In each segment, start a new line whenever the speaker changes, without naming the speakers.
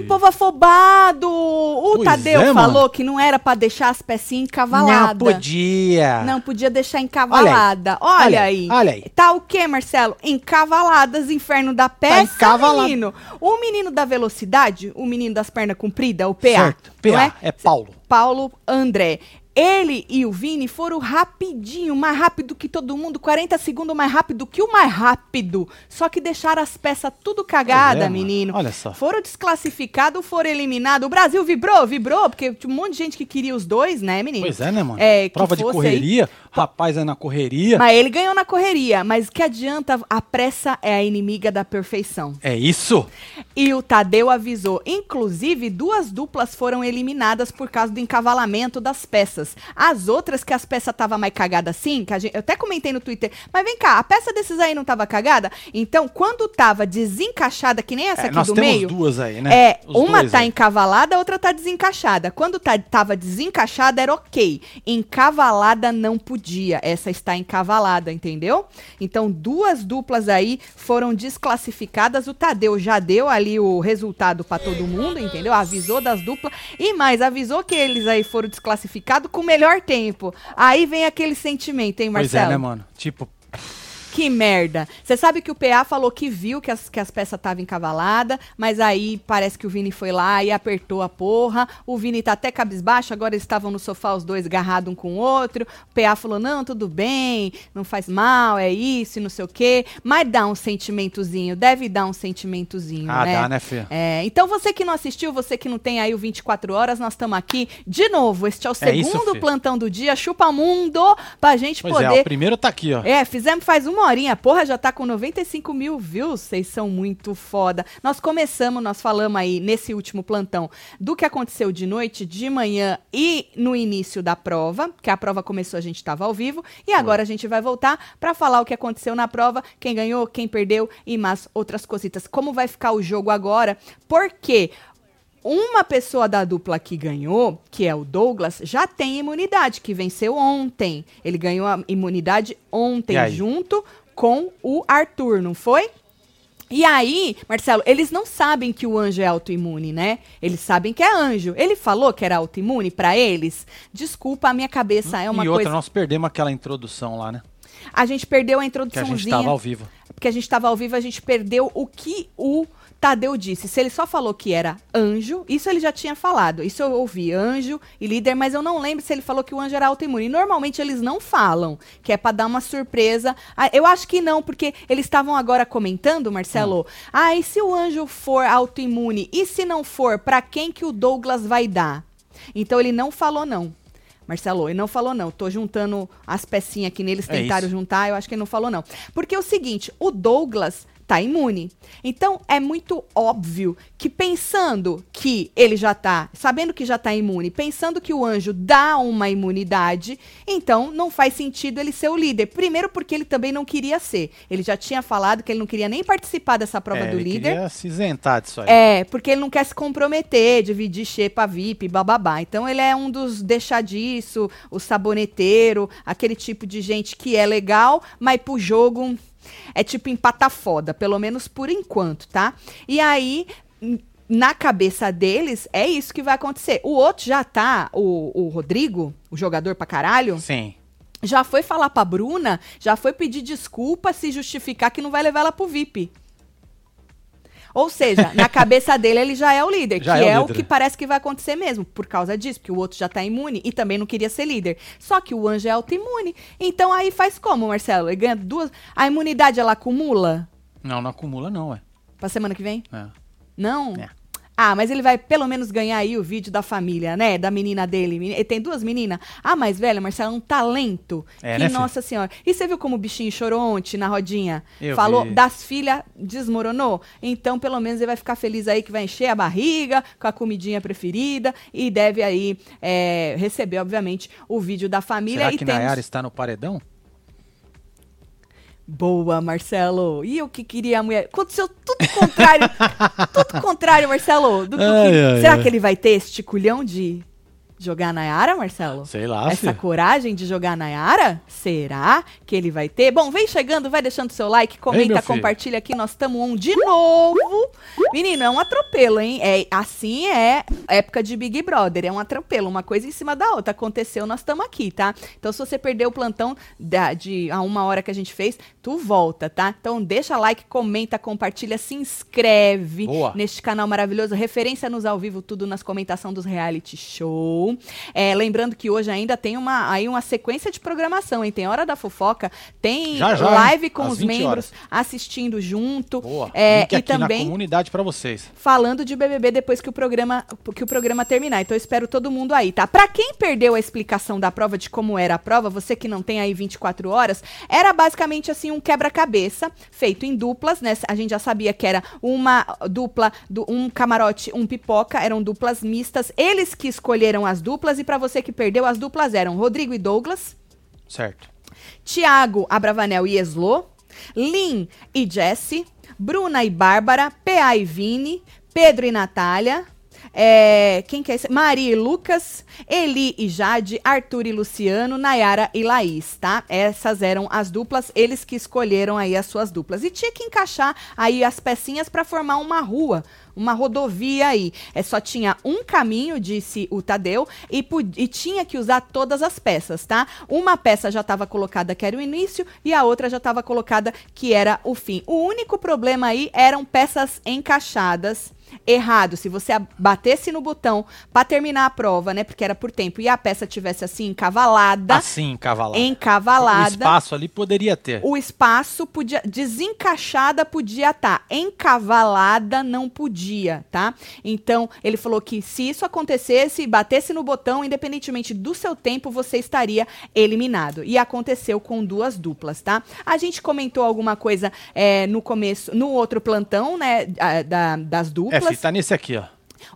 que povo afobado! O
Pois
Tadeu
é,
falou que não era pra deixar as pecinhas encavaladas.
Não podia.
Não podia deixar encavalada. Olha,
Olha
aí.
olha aí.
Tá o quê, Marcelo? Encavaladas, inferno da peça,
encavalado.
menino. O menino da velocidade, o menino das pernas compridas, o PA.
Certo. PA, é Paulo.
Paulo André. Ele e o Vini foram rapidinho, mais rápido que todo mundo, 40 segundos mais rápido que o mais rápido. Só que deixaram as peças tudo cagada,
é,
menino.
Olha só.
Foram desclassificados, foram eliminados. O Brasil vibrou, vibrou, porque tinha um monte de gente que queria os dois, né, menino?
Pois é, né, mano?
É,
Prova de correria, rapaz aí na correria.
Mas ele ganhou na correria. Mas que adianta, a pressa é a inimiga da perfeição.
É isso?
E o Tadeu avisou. Inclusive, duas duplas foram eliminadas por causa do encavalamento das peças. As outras, que as peças estavam mais cagadas assim, que a gente, eu até comentei no Twitter, mas vem cá, a peça desses aí não tava cagada? Então, quando tava desencaixada, que nem essa
É,
aqui
nós
do
temos
meio.
duas aí, né?
É,
Os
uma tá
aí.
encavalada, a outra tá desencaixada. Quando tá, tava desencaixada, era ok. Encavalada não podia. Essa está encavalada, entendeu? Então, duas duplas aí foram desclassificadas. O Tadeu já deu ali o resultado pra todo mundo, entendeu? Avisou das duplas. E mais, avisou que eles aí foram desclassificados com o melhor tempo. Aí vem aquele sentimento, hein,
Pois
Marcelo?
é, né, mano? Tipo,
Que merda. Você sabe que o PA falou que viu que as, que as peças estavam encavaladas, mas aí parece que o Vini foi lá e apertou a porra. O Vini tá até cabisbaixo, agora eles estavam no sofá os dois agarrados um com o outro. O PA falou: não, tudo bem, não faz mal, é isso e não sei o quê. Mas dá um sentimentozinho, deve dar um sentimentozinho,
ah,
né?
dá, né, Fê?
É, então você que não assistiu, você que não tem aí o 24 horas, nós estamos aqui de novo. Este é o
É isso,
segundo
Fê.
plantão do dia, chupa mundo, pra gente
Pois
poder
é, o primeiro tá aqui, ó.
é, fizemos faz uma horinha. Porra, já tá com 95 mil views. Vocês são muito foda. Nós começamos, nós falamos aí nesse último plantão do que aconteceu de noite, de manhã e no início da prova. Que a prova começou, a gente tava ao vivo. E agora a gente vai voltar pra falar o que aconteceu na prova, quem ganhou, quem perdeu e mais outras cositas. Como vai ficar o jogo agora? Porque uma pessoa da dupla que ganhou, que é o Douglas, já tem imunidade, que venceu ontem. Ele ganhou a imunidade ontem, junto com o Arthur, não foi? E aí, Marcelo, eles não sabem que o anjo é autoimune, né? Eles sabem que é anjo. Ele falou que era autoimune pra eles? Desculpa, a minha cabeça é uma
e outra,
coisa.
nós perdemos aquela introdução lá, né?
A gente perdeu a
Que a
introduçãozinha
gente tava ao vivo.
porque a gente estava ao vivo, a gente perdeu o que o Tadeu disse. Se ele só falou que era anjo, isso ele já tinha falado. Isso eu ouvi, anjo e líder, mas eu não lembro se ele falou que o anjo era autoimune. Normalmente eles não falam, que é pra dar uma surpresa. Ah, eu acho que não, porque eles estavam agora comentando, Marcelo. Ah, e se o anjo for autoimune? E se não for, pra quem que o Douglas vai dar? Então ele não falou não. Marcelo, ele não falou não. Tô juntando as pecinhas que neles
É
tentaram
isso.
juntar, eu acho que ele não falou não. Porque é o seguinte, o Douglas tá imune. Então é muito óbvio que pensando que ele já tá, sabendo que já tá imune, pensando que o anjo dá uma imunidade, então não faz sentido ele ser o líder. Primeiro porque ele também não queria ser. Ele já tinha falado que ele não queria nem participar dessa prova
É,
do
ele
líder.
queria se isentar disso aí.
É, porque ele não quer se comprometer, dividir xepa VIP, bababá. Então ele é um dos deixadiço, o saboneteiro, aquele tipo de gente que é legal, mas pro jogo é tipo empatar foda, pelo menos por enquanto, tá? E aí. Na cabeça deles, é isso que vai acontecer. O outro já tá, o, o Rodrigo, o jogador pra caralho,
Sim.
já foi falar pra Bruna, já foi pedir desculpa, se justificar que não vai levar ela pro VIP. Ou seja, na cabeça dele ele já é o líder,
Já
que
é
é,
o
o
líder.
que parece que vai acontecer mesmo, por causa disso, porque o outro já tá imune e também não queria ser líder. Só que o anjo é autoimune. Então aí faz como, Marcelo? Ele ganha duas. A imunidade ela acumula
Não, não acumula não, ué.
pra semana que vem?
É.
Não?
É.
Ah, mas ele vai pelo menos ganhar aí o vídeo da família, né? Da menina dele. Ele tem duas meninas. A mais velha, Marcela, é um talento.
É,
que,
né, filho?
nossa senhora. E você viu como o bichinho chorou ontem na rodinha?
Eu
Falou
vi.
das filhas, desmoronou? Então, pelo menos, ele vai ficar feliz aí que vai encher a barriga com a comidinha preferida e deve aí é, receber, obviamente, o vídeo da família.
Será
e
que
temos-
Nayara está no paredão?
Boa, Marcelo. E eu que queria a mulher. Aconteceu tudo contrário. tudo contrário, Marcelo. do que
Ai, ai,
Será
ai.
que ele vai ter esse ticulhão de jogar a Nayara, Marcelo?
Sei lá,
Essa
filho.
coragem de jogar a Nayara? Será que ele vai ter? Bom, vem chegando, vai deixando seu like, comenta,
filho.
compartilha aqui. Nós estamos um de novo. Menino, é um atropelo, hein? É, assim é época de Big Brother. É um atropelo, uma coisa em cima da outra. Aconteceu, nós estamos aqui, tá? Então, se você perdeu o plantão da- de a uma hora que a gente fez, tu volta, tá? Então, deixa like, comenta, compartilha, se inscreve
Boa.
neste canal maravilhoso. Referência nos ao vivo, tudo nas comentação dos reality É, lembrando que hoje ainda tem uma, aí uma sequência de programação, hein? Tem Hora da Fofoca, tem
Já, já,
live com os
20
membros assistindo junto.
Boa.
É, e também
comunidade pra vocês.
falando de BBB depois que o programa que o programa terminar. Então eu espero todo mundo aí, tá? Pra quem perdeu a explicação da prova de como era a prova, você que não tem aí 24 horas, era basicamente assim um quebra-cabeça feito em duplas, né? A gente já sabia que era uma dupla, do, um camarote, um pipoca, eram duplas mistas. Eles que escolheram as duplas e pra você que perdeu, as duplas eram Rodrigo e Douglas,
Certo.
Tiago, Abravanel e Eslo, Lin e Jesse, Bruna e Bárbara, PA e Vini, Pedro e Natália, é, quem que é esse? Maria e Lucas, Eli e Jade, Arthur e Luciano, Nayara e Laís, tá? Essas eram as duplas, eles que escolheram aí as suas duplas. E tinha que encaixar aí as pecinhas para formar uma rua, uma rodovia aí. É, só tinha um caminho, disse o Tadeu, e, e tinha que usar todas as peças, tá? Uma peça já estava colocada que era o início e a outra já estava colocada que era o fim. O único problema aí eram peças encaixadas errado. Se você batesse no botão para terminar a prova, né, porque era por tempo, e a peça tivesse assim encavalada,
Assim, cavalado.
encavalada,
O espaço ali poderia ter.
o espaço podia desencaixada podia estar, encavalada não podia, tá? Então, ele falou que se isso acontecesse, batesse no botão, independentemente do seu tempo, você estaria eliminado. E aconteceu com duas duplas, tá? A gente comentou alguma coisa é, no começo, no outro plantão, né, da- das
É,
duplas.
filho, tá nesse aqui, ó.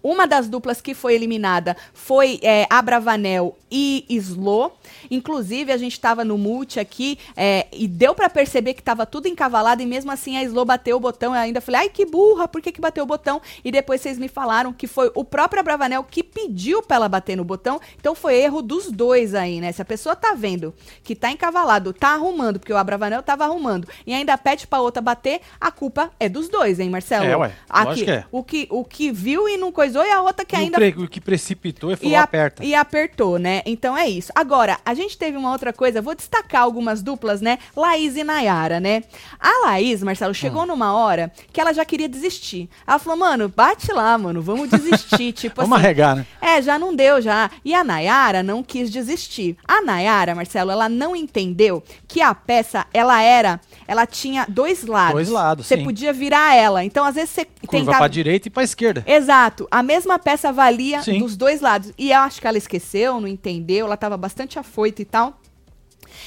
Uma das duplas que foi eliminada foi é, Abravanel e Slo. Inclusive, a gente estava no multi aqui é, e deu para perceber que estava tudo encavalado e mesmo assim a Slo bateu o botão. Eu ainda falei, ai que burra, por que, que bateu o botão? E depois vocês me falaram que foi o próprio Abravanel que pediu para ela bater no botão. Então foi erro dos dois aí, né? Se a pessoa tá vendo que tá encavalado, tá arrumando, porque o Abravanel tava arrumando, e ainda pede pra outra bater, a culpa é dos dois, hein, Marcelo?
É, ué,
Aqui,
que é.
o que, o que viu e não coisou e a outra que
E o
ainda
pre- o que precipitou e falou
e, a-
aperta.
e apertou, né? Então é isso. Agora, a gente teve uma outra coisa, vou destacar algumas duplas, né? Laís e Nayara, né? A Laís, Marcelo,
Hum.
chegou numa hora que ela já queria desistir. Ela falou, mano, bate lá, mano, vamos desistir. tipo
Vamos
assim.
arregar, né?
É, já não deu já. E a Nayara não quis desistir. A Nayara, Marcelo, ela não entendeu que a peça, ela era, ela tinha dois lados.
Dois lados,
Você
sim.
podia virar ela. Então, às vezes você
Curva
tentava
pra direita e pra esquerda.
Exato. A mesma peça valia
Sim.
dos dois lados. E eu acho que ela esqueceu, não entendeu, ela estava bastante afoita e tal.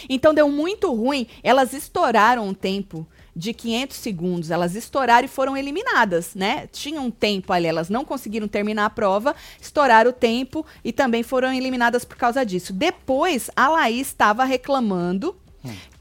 Então deu muito ruim. Elas estouraram um tempo de 500 segundos. Elas estouraram e foram eliminadas, né? Tinha um tempo ali, elas não conseguiram terminar a prova, estouraram o tempo e também foram eliminadas por causa disso. Depois, a Laís estava reclamando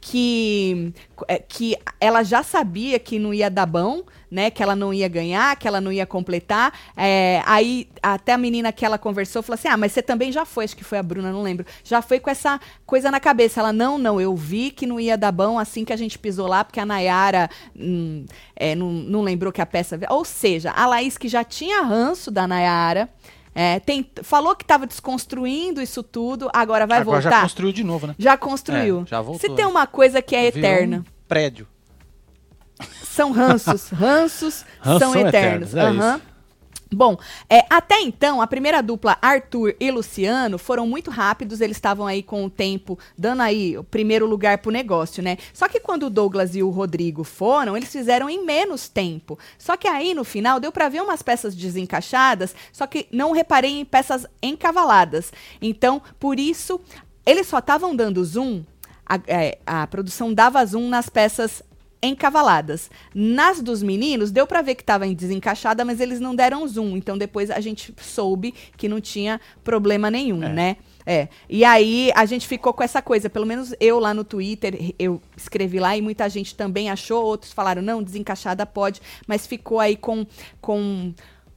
que, é, que ela já sabia que não ia dar bom, né? Que ela não ia ganhar, que ela não ia completar. É, aí até a menina que ela conversou falou assim: Ah, mas você também já foi, acho que foi a Bruna, não lembro. Já foi com essa coisa na cabeça. Ela, não, não, eu vi que não ia dar bom assim que a gente pisou lá, porque a Nayara hum, é, não, não lembrou que a peça. Ou seja, a Laís que já tinha ranço da Nayara. É, tem- falou que estava desconstruindo isso tudo, agora vai
Agora
voltar.
já construiu de novo, né?
Já construiu.
É, já voltou.
Se tem uma coisa que é eterna,
um prédio.
são ranços. Ranços, são
são
eternos.
eternos, é
Aham. Bom, é, até então, a primeira dupla, Arthur e Luciano, foram muito rápidos, eles estavam aí com o tempo, dando aí o primeiro lugar pro negócio, né? Só que quando o Douglas e o Rodrigo foram, eles fizeram em menos tempo. Só que aí, no final, deu pra ver umas peças desencaixadas, só que não reparei em peças encavaladas. Então, por isso, eles só estavam dando zoom, a, é, a produção dava zoom nas peças encavaladas. Nas dos meninos, deu pra ver que tava em desencaixada, mas eles não deram zoom. Então depois a gente soube que não tinha problema nenhum,
É.
né? É. E aí a gente ficou com essa coisa, pelo menos eu lá no Twitter, eu escrevi lá e muita gente também achou, outros falaram, não, desencaixada pode, mas ficou aí com, com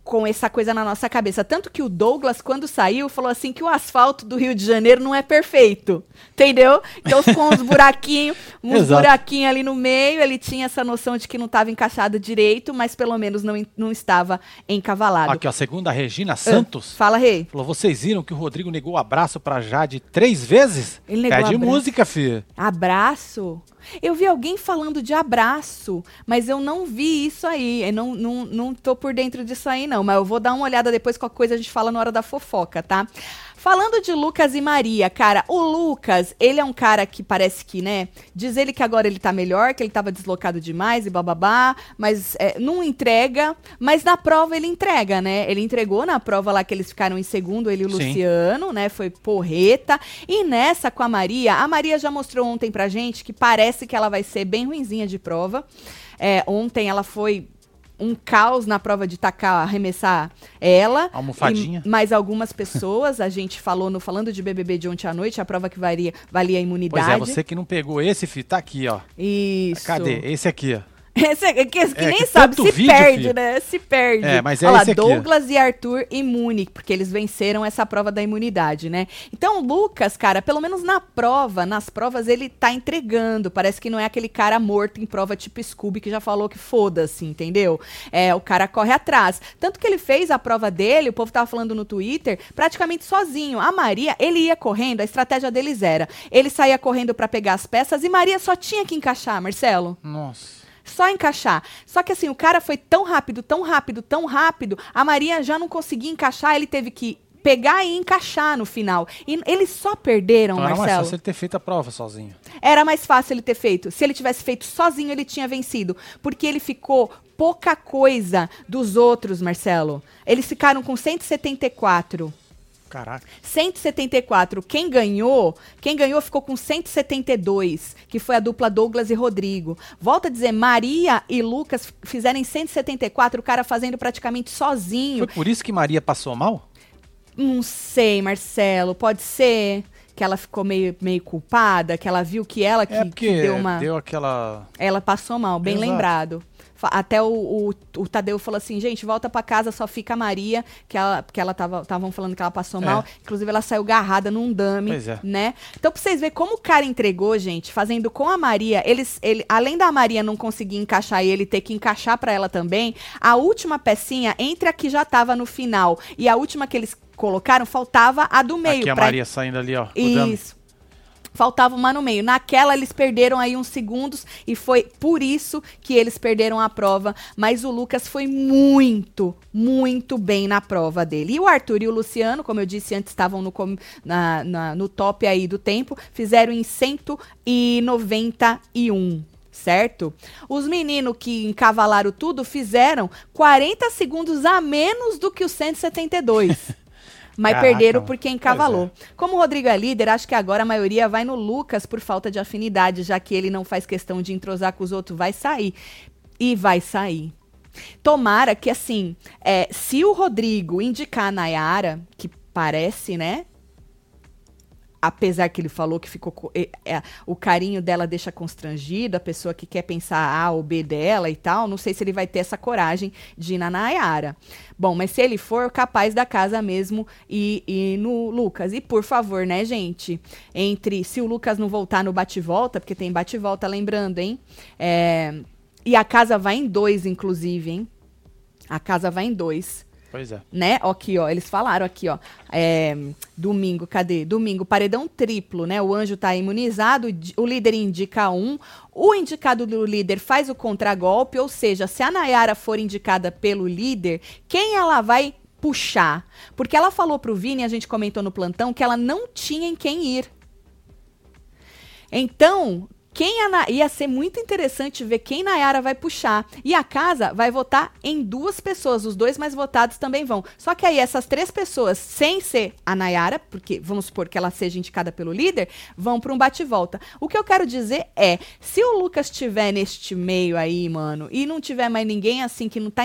com essa coisa na nossa cabeça. Tanto que o Douglas, quando saiu, falou assim que o asfalto do Rio de Janeiro não é perfeito. Entendeu? Então com uns buraquinhos, uns buraquinhos ali no meio, ele tinha essa noção de que não estava encaixado direito, mas pelo menos não, não estava encavalado.
Aqui, ó, segundo a Regina Santos.
Uh, fala, Rei.
Falou: vocês viram que o Rodrigo negou abraço pra Jade três vezes?
Ele negou
Pede abraço. música, filho.
Abraço? Eu vi alguém falando de abraço, mas eu não vi isso aí. Eu não, não, não tô por dentro disso aí, não. Mas eu vou dar uma olhada depois, qualquer coisa a gente fala na hora da fofoca, tá? Falando de Lucas e Maria, cara, o Lucas, ele é um cara que parece que, né? Diz ele que agora ele tá melhor, que ele tava deslocado demais e bababá, mas é, não entrega. Mas na prova ele entrega, né? Ele entregou na prova lá que eles ficaram em segundo, ele e o Sim. Luciano, né? Foi porreta. E nessa com a Maria, a Maria já mostrou ontem pra gente que parece que ela vai ser bem ruinzinha de prova. É, ontem ela foi um caos na prova de tacar, arremessar ela.
Almofadinha.
E mais algumas pessoas. A gente falou no Falando de BBB de ontem à noite, a prova que varia, valia a imunidade.
Pois é, você que não pegou esse, filho, tá aqui, ó.
Isso.
Cadê? Esse aqui, ó.
Esse é, que, que é, nem que sabe, se vídeo, perde, filho. né? Se perde.
É, mas é
Olha lá, Douglas e Arthur imune, porque eles venceram essa prova da imunidade, né? Então, o Lucas, cara, pelo menos na prova, nas provas, ele tá entregando. Parece que não é aquele cara morto em prova tipo Scooby que já falou que foda-se, entendeu? É, o cara corre atrás. Tanto que ele fez a prova dele, o povo tava falando no Twitter, praticamente sozinho. A Maria, ele ia correndo, a estratégia deles era, ele saía correndo para pegar as peças e Maria só tinha que encaixar, Marcelo.
Nossa
só encaixar. Só que assim, o cara foi tão rápido, tão rápido, tão rápido, a Maria já não conseguia encaixar, ele teve que pegar e encaixar no final. E eles só perderam, então Marcelo. Era mais
fácil ele ter feito a prova sozinho.
Era mais fácil ele ter feito. Se ele tivesse feito sozinho, ele tinha vencido. Porque ele ficou pouca coisa dos outros, Marcelo. Eles ficaram com 174.
Caraca.
174. Quem ganhou, quem ganhou ficou com 172, que foi a dupla Douglas e Rodrigo. Volta a dizer, Maria e Lucas fizeram 174, o cara fazendo praticamente sozinho.
Foi por isso que Maria passou mal?
Não sei, Marcelo, pode ser que ela ficou meio, meio culpada, que ela viu que ela que,
é
que deu uma
deu aquela
Ela passou mal, bem Exato. lembrado. Até o, o, o, Tadeu falou assim, gente, volta para casa, só fica a Maria, que ela, que ela tava, estavam falando que ela passou é. mal. Inclusive, ela saiu garrada num dame, é. né? Então, pra vocês verem como o cara entregou, gente, fazendo com a Maria, eles, ele, além da Maria não conseguir encaixar e ele ter que encaixar para ela também, a última pecinha, entre a que já tava no final e a última que eles colocaram, faltava a do meio.
Aqui a
pra...
Maria saindo ali, ó.
Isso. Faltava uma no meio. Naquela eles perderam aí uns segundos e foi por isso que eles perderam a prova. Mas o Lucas foi muito, muito bem na prova dele. E o Arthur e o Luciano, como eu disse antes, estavam no, na, na, no top aí do tempo, fizeram em 191 certo? Os meninos que encavalaram tudo fizeram 40 segundos a menos do que o 172. mas Caraca, perderam porque encavalou. É. Como o Rodrigo é líder, acho que agora a maioria vai no Lucas por falta de afinidade, já que ele não faz questão de entrosar com os outros, vai sair. E vai sair. Tomara que, assim, é, se o Rodrigo indicar a Nayara, que parece, né? Apesar que ele falou que ficou é, o carinho dela deixa constrangido, a pessoa que quer pensar A ou B dela e tal, não sei se ele vai ter essa coragem de ir na Nayara. Bom, mas se ele for capaz da casa mesmo e, e no Lucas. E por favor, né, gente? Entre se o Lucas não voltar no bate-volta, porque tem bate-volta, lembrando, hein? É, e a casa vai em dois, inclusive, hein? A casa vai em dois.
Pois é.
Né? Aqui, ó, eles falaram aqui, ó. É, domingo, cadê? Domingo, paredão triplo, né? O anjo tá imunizado, o líder indica um, o indicado do líder faz o contragolpe, ou seja, se a Nayara for indicada pelo líder, quem ela vai puxar? Porque ela falou pro Vini, a gente comentou no plantão, que ela não tinha em quem ir. Então, quem a Na... Ia ser muito interessante ver quem Nayara vai puxar. E a casa vai votar em duas pessoas. Os dois mais votados também vão. Só que aí essas três pessoas, sem ser a Nayara, porque vamos supor que ela seja indicada pelo líder, vão para um bate-volta. O que eu quero dizer é: se o Lucas estiver neste meio aí, mano, e não tiver mais ninguém assim que não tá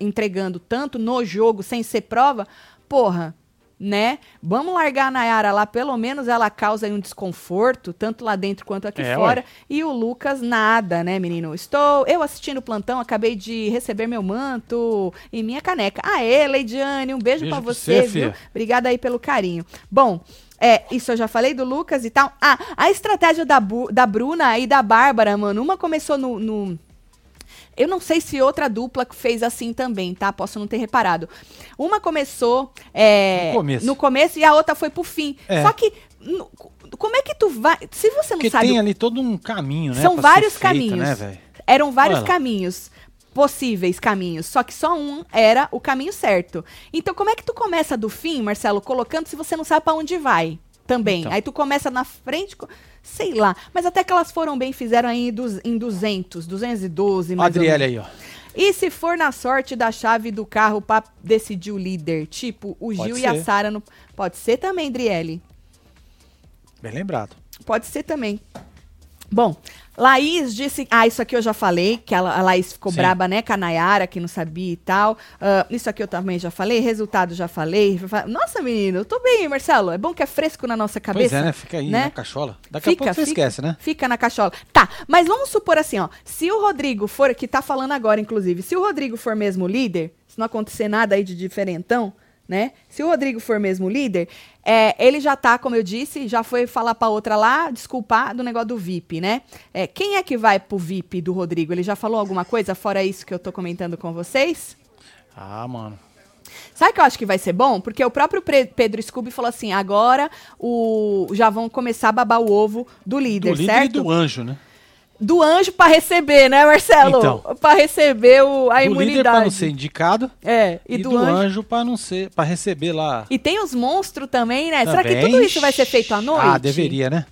entregando tanto no jogo sem ser prova, porra, né? Vamos largar a Nayara lá, pelo menos ela causa aí um desconforto, tanto lá dentro quanto aqui
É,
fora.
ué.
E o Lucas, nada, né, menino? Estou eu assistindo o plantão, acabei de receber meu manto e minha caneca. Aê, Leidiane, um beijo,
Beijo
pra
pra
você,
você.
Obrigada aí pelo carinho. Bom, é, isso eu já falei do Lucas e tal. Ah, a estratégia da, Bu- da Bruna e da Bárbara, mano, uma começou no- no eu não sei se outra dupla fez assim também, tá? Posso não ter reparado. Uma começou é,
No começo.
no começo e a outra foi pro fim.
É.
Só que, no- como é que tu vai. Se você não
Porque
sabe.
tem ali todo um caminho, né?
São vários
feita,
caminhos.
né?
Eram vários
Olha
caminhos. Possíveis caminhos, só que só um era o caminho certo. Então, como é que tu começa do fim, Marcelo, colocando se você não sabe pra onde vai? Também.
Então.
Aí tu começa na frente, sei lá. Mas até que elas foram bem, fizeram aí em du- em 200, 212,
Ó, a
mais
Adriele aí, ó.
E se for na sorte da chave do carro pra decidir o líder? Tipo, o Gil e a. Sara. No... Pode ser também, Driele.
Bem lembrado.
Pode ser também. Bom, Laís disse. Ah, isso aqui eu já falei, que a Laís ficou
Sim.
braba, né, com a Nayara, que não sabia e tal. Ah, isso aqui eu também já falei, resultado já falei. Nossa, menino, eu tô bem, Marcelo. É bom que é fresco na nossa cabeça.
pois é, né? Fica aí
né?
na cachola. Daqui a pouco você esquece, né?
Fica na cachola. Tá, mas vamos supor assim, ó. Se o Rodrigo for, que tá falando agora, inclusive, se o Rodrigo for mesmo líder, se não acontecer nada aí de diferentão, né? Se o Rodrigo for mesmo líder, é, ele já tá, como eu disse, já foi falar pra outra lá, desculpar do negócio do VIP, né? É, quem é que vai pro VIP do Rodrigo? Ele já falou alguma coisa fora isso que eu tô comentando com vocês?
Ah, mano.
Sabe o que eu acho que vai ser bom? Porque o próprio Pedro Scooby falou assim: agora o já vão começar a babar o ovo do líder,
do líder
certo?
e do anjo, né?
Do anjo pra receber, né, Marcelo?
Então.
Pra receber o, a
do líder pra
imunidade.
não ser indicado
É, e,
e,
do,
do,
anjo.
anjo, pra não ser, para receber lá.
E tem os monstros também, né? Será que
também.
tudo isso vai ser feito à noite?
Ah, deveria, né?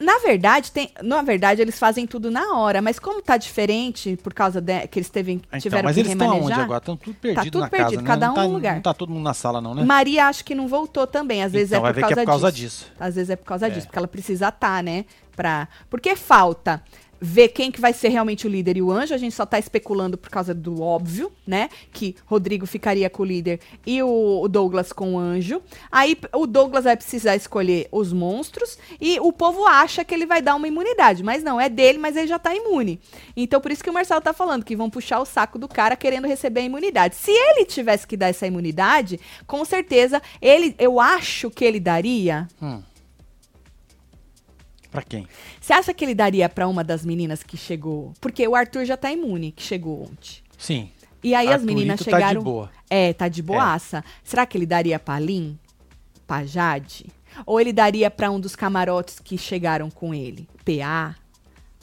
Na verdade, tem, na verdade, eles fazem tudo na hora, mas como tá diferente por causa de, que eles teve,
Então,
tiveram
mas
que
eles estão
remanejar.
aonde agora? Estão tudo perdido
tudo
na
perdido,
casa, né?
cada
não
um
tá,
lugar.
Não tá todo mundo na sala, não, né?
Maria acho que não voltou também, às vezes
Então,
é por
ver
causa,
é por causa
disso.
disso.
Às vezes é por causa
É.
disso, porque ela precisa estar, né? Pra... Porque falta ver quem que vai ser realmente o líder e o anjo. A gente só tá especulando por causa do óbvio, né? Que Rodrigo ficaria com o líder e o, o Douglas com o anjo. Aí o Douglas vai precisar escolher os monstros e o povo acha que ele vai dar uma imunidade. Mas não, é dele, mas ele já tá imune. Então por isso que o Marcelo tá falando que vão puxar o saco do cara querendo receber a imunidade. Se ele tivesse que dar essa imunidade, com certeza ele, eu acho que ele daria.
Hum. Pra quem?
Você acha que ele daria pra uma das meninas que chegou? Porque o Arthur já tá imune, que chegou ontem.
Sim.
E aí as
Arthurito
meninas
tá de
chegaram.
boa.
É, tá de boaça. Será que ele daria pra Lin? Pra Jade? Ou ele daria pra um dos camarotes que chegaram com ele? PA?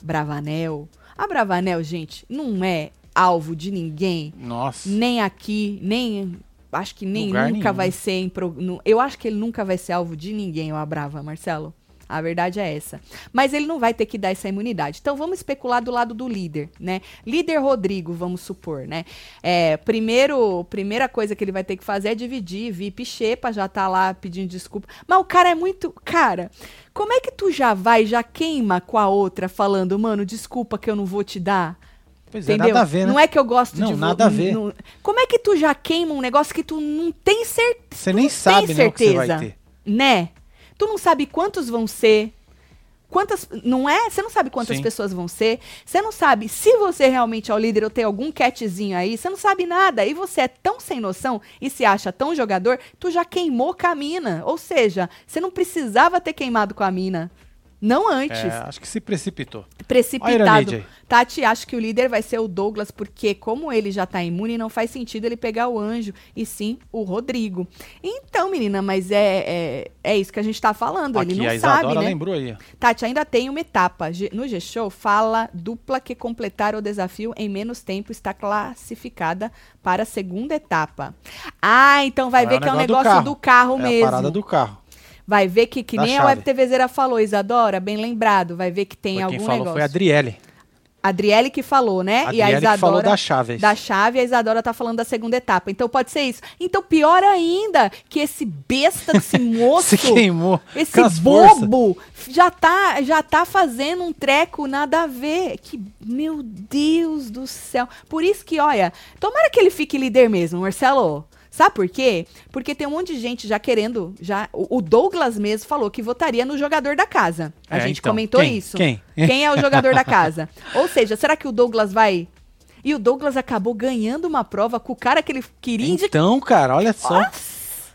Bravanel? A Bravanel, gente, não é alvo de ninguém.
Nossa.
Nem aqui, nem. Acho que nem
Lugar
nunca
nenhum.
vai ser. Pro- no- eu acho que ele nunca vai ser alvo de ninguém, o Brava, Marcelo. A verdade é essa. Mas ele não vai ter que dar essa imunidade. Então vamos especular do lado do líder, né? Líder Rodrigo, vamos supor, né? É, primeiro, primeira coisa que ele vai ter que fazer é dividir VIP Xepa, já tá lá pedindo desculpa. Mas o cara é muito. Cara, como é que tu já vai, já queima com a outra falando, mano, desculpa que eu não vou te dar?
Pois é,
Entendeu?
nada a ver, né?
Não é que eu gosto
Não,
de vo-
nada a ver.
não- Como é que tu já queima um negócio que tu não tem certeza?
Você nem sabe, né, o que você vai ter.
Né? Tu não sabe quantos vão ser. Quantas. Não é? Você não sabe quantas
Sim.
pessoas vão ser. Você não sabe se você realmente é o líder ou tem algum catzinho aí. Você não sabe nada. E você é tão sem noção e se acha tão jogador, tu já queimou com a mina. Ou seja, você não precisava ter queimado com a mina. Não antes
É, acho que se precipitou.
Precipitado. Tati, acho que o líder vai ser o Douglas, porque como ele já tá imune, não faz sentido ele pegar o anjo, e sim o Rodrigo. Então, menina, mas é, é, é isso que a gente tá falando.
Aqui,
ele não
a Isadora
sabe, né?
lembrou aí.
Tati, ainda tem uma etapa. No G-Show, fala dupla que completar o desafio em menos tempo está classificada para a segunda etapa. Ah, então vai
É
ver que é um
negócio do
negócio do carro,
É a
mesmo.
parada do carro.
Vai ver que, que nem a
chave.
Web TVzeira falou, Isadora, bem lembrado. Vai ver que tem
Foi
algum
quem falou
negócio.
foi a Adriele.
Adriele que falou, né?
A
e a
Adriele
Isadora
que falou da chave.
da chave, a Isadora tá falando da segunda etapa. Então pode ser isso. Então pior ainda que esse besta, esse moço,
Se queimou.
esse bobo já tá já tá fazendo um treco nada a ver. Que meu Deus do céu. Por isso que, olha, tomara que ele fique líder mesmo, Marcelo. Sabe por quê? Porque tem um monte de gente já querendo, já o Douglas mesmo falou que votaria no jogador da casa. A
É,
gente
então,
comentou
quem?
isso.
Quem?
Quem é o jogador da casa? Ou seja, será que o Douglas vai e o Douglas acabou ganhando uma prova com o cara que ele queria indicar.
Então, cara, olha só.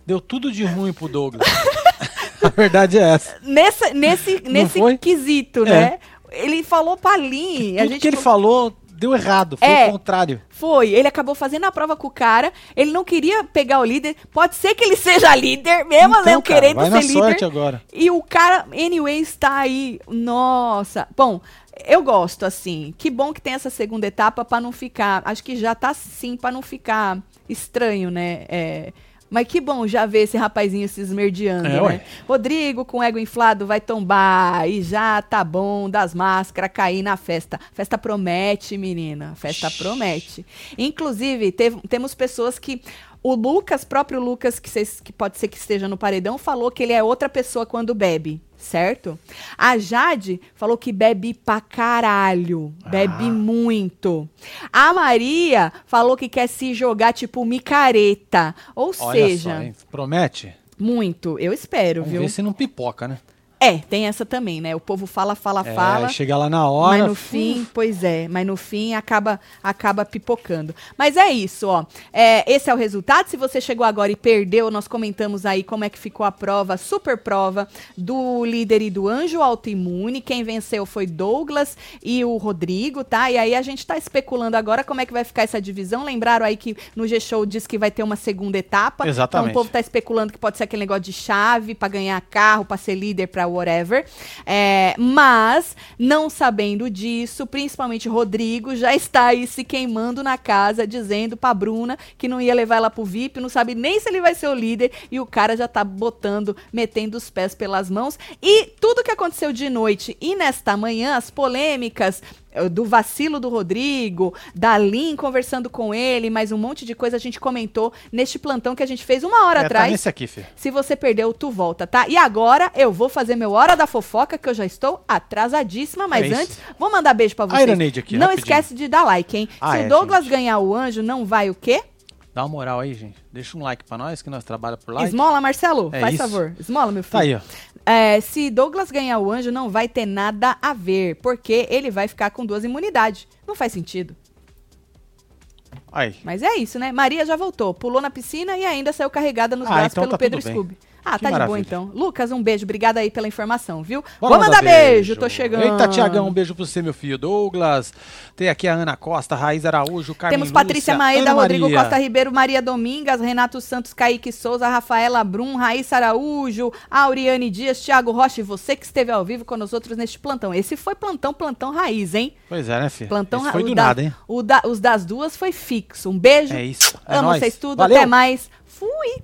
Deu tudo de ruim pro Douglas. A verdade é essa.
Nessa, nesse nesse
foi?
quesito,
É.
né? Ele falou pra Lin, a
Tudo
gente
que ele falou deu errado. Foi
É.
o contrário.
Foi, ele acabou fazendo a prova com o cara, ele não queria pegar o líder, pode ser que ele seja líder, mesmo
Então,
não
cara,
querendo
vai
ser
na
líder.
sorte agora.
E o cara, anyway, está aí. Nossa. Bom, eu gosto, assim. Que bom que tem essa segunda etapa pra não ficar. Acho que já tá sim, pra não ficar estranho, né? É, mas que bom já ver esse rapazinho se esmerdeando,
É,
né?
ué.
Rodrigo com ego inflado vai tombar e já tá bom das máscaras cair na festa. Festa promete, menina. Festa promete. Inclusive, teve- temos pessoas que. O Lucas, próprio Lucas, que, cês- que pode ser que esteja no paredão, falou que ele é outra pessoa quando bebe, certo? A Jade falou que bebe pra caralho. Bebe
Ah.
muito. A Maria falou que quer se jogar tipo micareta. Ou
Olha
seja,
só? Promete?
muito. Eu espero,
Vamos
viu?
ver se não pipoca, né?
É, tem essa também, né? O povo fala, fala,
É,
fala.
chega lá na hora.
Mas no fim, pois é, mas no fim acaba acaba pipocando. Mas é isso, ó. É, esse é o resultado. Se você chegou agora e perdeu, nós comentamos aí como é que ficou a prova, super prova do líder e do anjo autoimune. Quem venceu foi Douglas e o Rodrigo, tá? E aí a gente tá especulando agora como é que vai ficar essa divisão. Lembraram aí que no G-Show diz que vai ter uma segunda etapa.
Exatamente.
Então o povo tá especulando que pode ser aquele negócio de chave pra ganhar carro, pra ser líder, pra whatever. É, mas, não sabendo disso, principalmente Rodrigo já está aí se queimando na casa, dizendo pra Bruna que não ia levar ela pro VIP, não sabe nem se ele vai ser o líder, e o cara já tá botando, metendo os pés pelas mãos. E tudo que aconteceu de noite e nesta manhã, as polêmicas do vacilo do Rodrigo, da Lin conversando com ele, mais um monte de coisa a gente comentou neste plantão que a gente fez uma hora
É, tá
atrás.
nesse aqui, filho.
Se você perdeu, tu volta, tá? E agora eu vou fazer meu Hora da Fofoca, que eu já estou atrasadíssima, mas
É
antes, vou mandar beijo pra
A
vocês.
Aqui,
Não
rapidinho.
esquece de dar like, hein?
Ah,
Se
é,
o Douglas
gente.
ganhar o anjo, não vai o quê?
Dá uma moral aí, gente. Deixa um like pra nós, que nós trabalhamos por like.
Esmola, Marcelo?
É
Faz
isso.
favor. Esmola, meu filho.
Tá aí, ó.
É, se Douglas ganhar o anjo, não vai ter nada a ver, porque ele vai ficar com duas imunidades. Não faz sentido.
Aí.
Mas é isso, né? Maria já voltou, pulou na piscina e ainda saiu carregada nos
Ah,
braços
então
pelo
tá
Pedro. Scooby. Ah,
Que
tá de boa
maravilha.
então. Lucas, um beijo. Obrigada aí pela informação, viu?
Bora
Vou mandar beijo. tô chegando.
Eita, Tiagão, um beijo pro você, meu filho. Douglas. Tem aqui a Ana Costa, Raiz Araújo, Carmen
Temos Patrícia
Lúcia,
Maeda,
Ana
Rodrigo
Maria.
Costa Ribeiro, Maria Domingas, Renato Santos, Kaique Souza, Rafaela Brum, Raíssa Araújo, Auriane Dias, Thiago Rocha e você que esteve ao vivo com nós outros neste plantão. Esse foi plantão, plantão raiz, hein?
Pois é, né, filho?
Plantão
Esse
ra-
foi do
da-
nada, hein?
Da- os das duas foi fixo. Um beijo.
É isso. É
Amo
nóis.
vocês tudo.
Valeu.
Até mais. Fui!